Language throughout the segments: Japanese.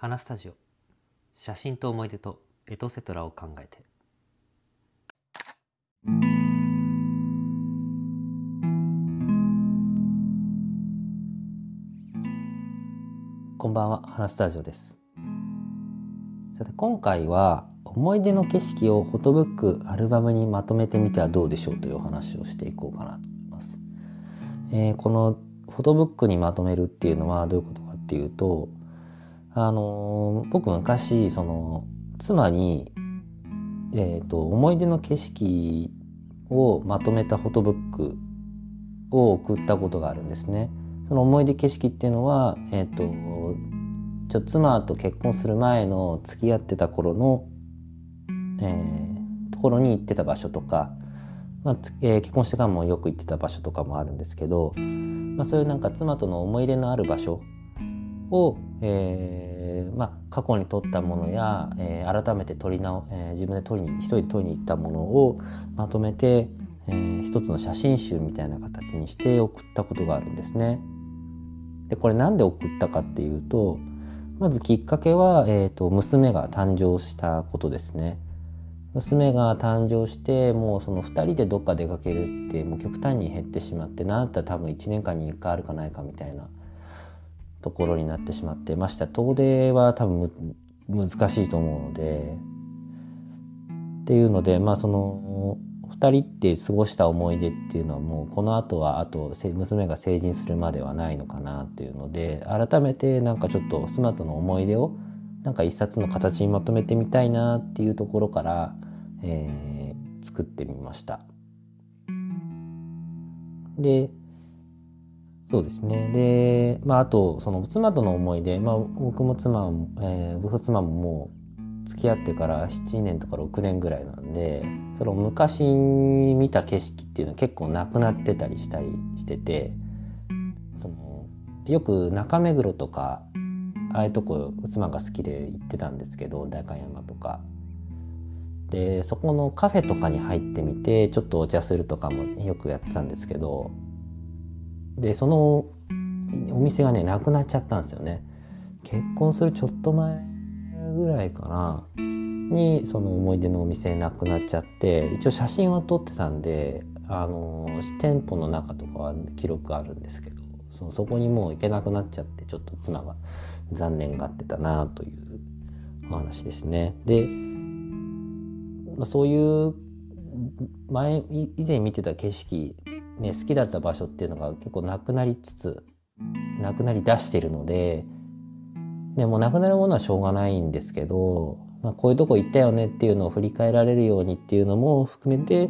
花スタジオ。写真と思い出とエトセトラを考えて。こんばんは花スタジオです。さて今回は思い出の景色をフォトブックアルバムにまとめてみてはどうでしょうというお話をしていこうかなと思います、えー、このフォトブックにまとめるっていうのはどういうことかっていうとあの僕昔その妻に、えーと、思い出の景色をまとめたフォトブックを送ったことがあるんですね。その思い出景色っていうのは、えっ、ー、とちょ妻と結婚する前の付き合ってた頃の、えー、ところに行ってた場所とか、まあえー、結婚してからもよく行ってた場所とかもあるんですけど、まあ、そういうなんか妻との思い入れのある場所を、えーまあ、過去に撮ったものや、えー、改めて撮り直、えー、自分で撮りに一人で撮りに行ったものをまとめて、えー、一つの写真集みたいな形にして送ったことがあるんですね。でこれなんで送ったかっていうとまずきっかけは、えーと、娘が誕生したことですね。娘が誕生してもうその2人でどっか出かけるってもう極端に減ってしまってなんだったら多分1年間に1回あるかないかみたいなところになってしまってました遠出は多分難しいと思うのでっていうのでまあその2人って過ごした思い出っていうのはもうこの後はあと娘が成人するまではないのかなっていうので改めてなんかちょっと妻との思い出をなんか一冊の形にまとめてみたいなっていうところから、えー、作ってみました。でそうですね。で、まあ、あと、その妻との思い出、まあ、僕も妻も、えー、僕と妻ももう付き合ってから7年とか6年ぐらいなんで、その昔見た景色っていうのは結構なくなってたりしたりしてて、その、よく中目黒とか、ああいうとこ妻が好きで行ってたんですけど、代官山とか。で、そこのカフェとかに入ってみて、ちょっとお茶するとかもよくやってたんですけど、でそのお店がねなくなっちゃったんですよね結婚するちょっと前ぐらいかなにその思い出のお店なくなっちゃって一応写真は撮ってたんであの店舗の中とかは記録あるんですけどそのそこにもう行けなくなっちゃってちょっと妻が残念がってたなというお話ですね。で、まあ、そういう前以前見てた景色ね、好きだった場所っていうのが結構なくなりつつなくなりだしてるのででもなくなるものはしょうがないんですけど、まあ、こういうとこ行ったよねっていうのを振り返られるようにっていうのも含めて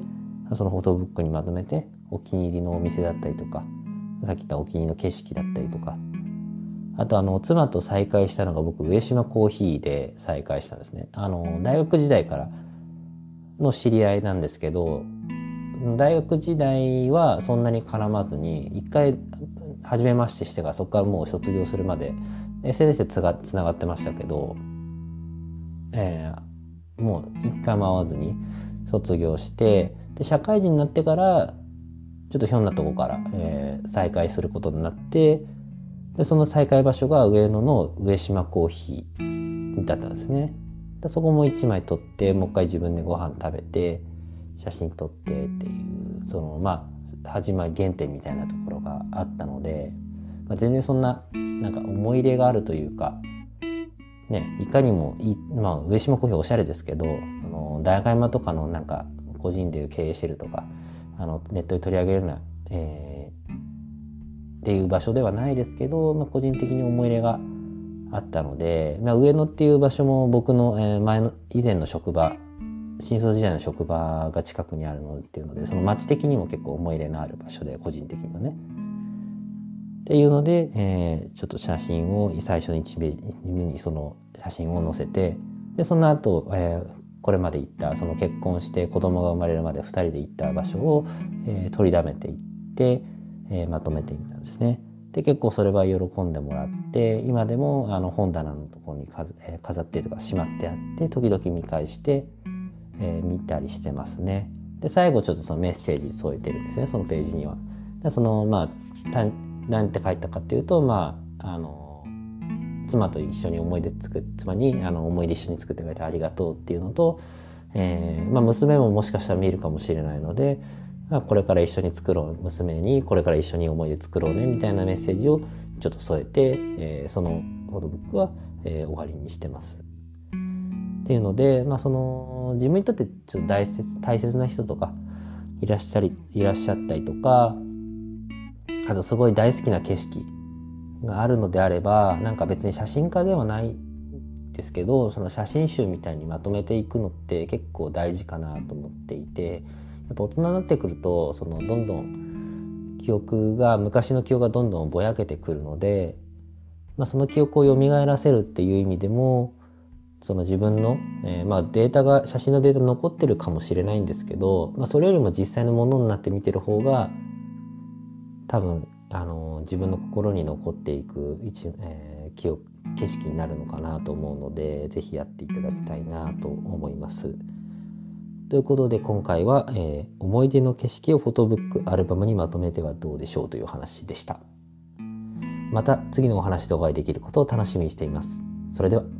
そのフォトブックにまとめてお気に入りのお店だったりとかさっき言ったお気に入りの景色だったりとかあとあの妻と再会したのが僕上島コーヒーで再会したんですね。あの大学時代からの知り合いなんですけど大学時代はそんなに絡まずに一回初めましてしてからそこからもう卒業するまで SNS でつがつながってましたけど、えー、もう一回回わずに卒業してで社会人になってからちょっとひょんなとこから、えー、再会することになってでその再会場所が上野の上島コーヒーだったんですね。でそこも一枚取ってもう一回自分でご飯食べて写真撮ってっていうそのまあ始まり原点みたいなところがあったので、まあ、全然そんななんか思い入れがあるというかねいかにもいまあ上島コーヒーおしゃれですけどその大学山とかのなんか個人で経営してるとかあのネットで取り上げるような、えー、っていう場所ではないですけど、まあ、個人的に思い入れがあったので、まあ、上野っていう場所も僕の、えー、前の以前の職場新卒時代の職場が近くにあるのっていうのでその街的にも結構思い入れのある場所で個人的にはね。っていうので、えー、ちょっと写真を最初の1ページ目にその写真を載せてでその後、えー、これまで行ったその結婚して子供が生まれるまで2人で行った場所を、えー、取りだめていって、えー、まとめてみたんですね。で結構それは喜んでもらって今でもあの本棚のところに飾,、えー、飾ってとかしまってあって時々見返してえー、見たりしてますね。で最後ちょっとそのメッセージ添えてるんですねそのページには。でそのまあ何て書いたかっていうとまああの妻と一緒に思い出作妻にあの思い出一緒に作ってくれてありがとうっていうのと、えーまあ、娘ももしかしたら見るかもしれないので、まあ、これから一緒に作ろう娘にこれから一緒に思い出作ろうねみたいなメッセージをちょっと添えて、えー、そのフォトブックは、えー、終わりにしてます。っていうので、まあ、その自分にとってちょっと大切大切な人とかいらっしゃりいらっしゃったりとかあとすごい大好きな景色があるのであればなんか別に写真家ではないですけどその写真集みたいにまとめていくのって結構大事かなと思っていてやっぱ大人になってくるとそのどんどん記憶が昔の記憶がどんどんぼやけてくるので、まあ、その記憶を蘇らせるっていう意味でもその自分の、えー、まあデータが写真のデータ残ってるかもしれないんですけど、まあ、それよりも実際のものになって見てる方が多分あの自分の心に残っていく一、えー、記憶景色になるのかなと思うので是非やっていただきたいなと思います。ということで今回は、えー、思い出の景色をフォトブックアルバムにまとめてはどうでしょうという話でした。また次のお話でお会いできることを楽しみにしています。それでは。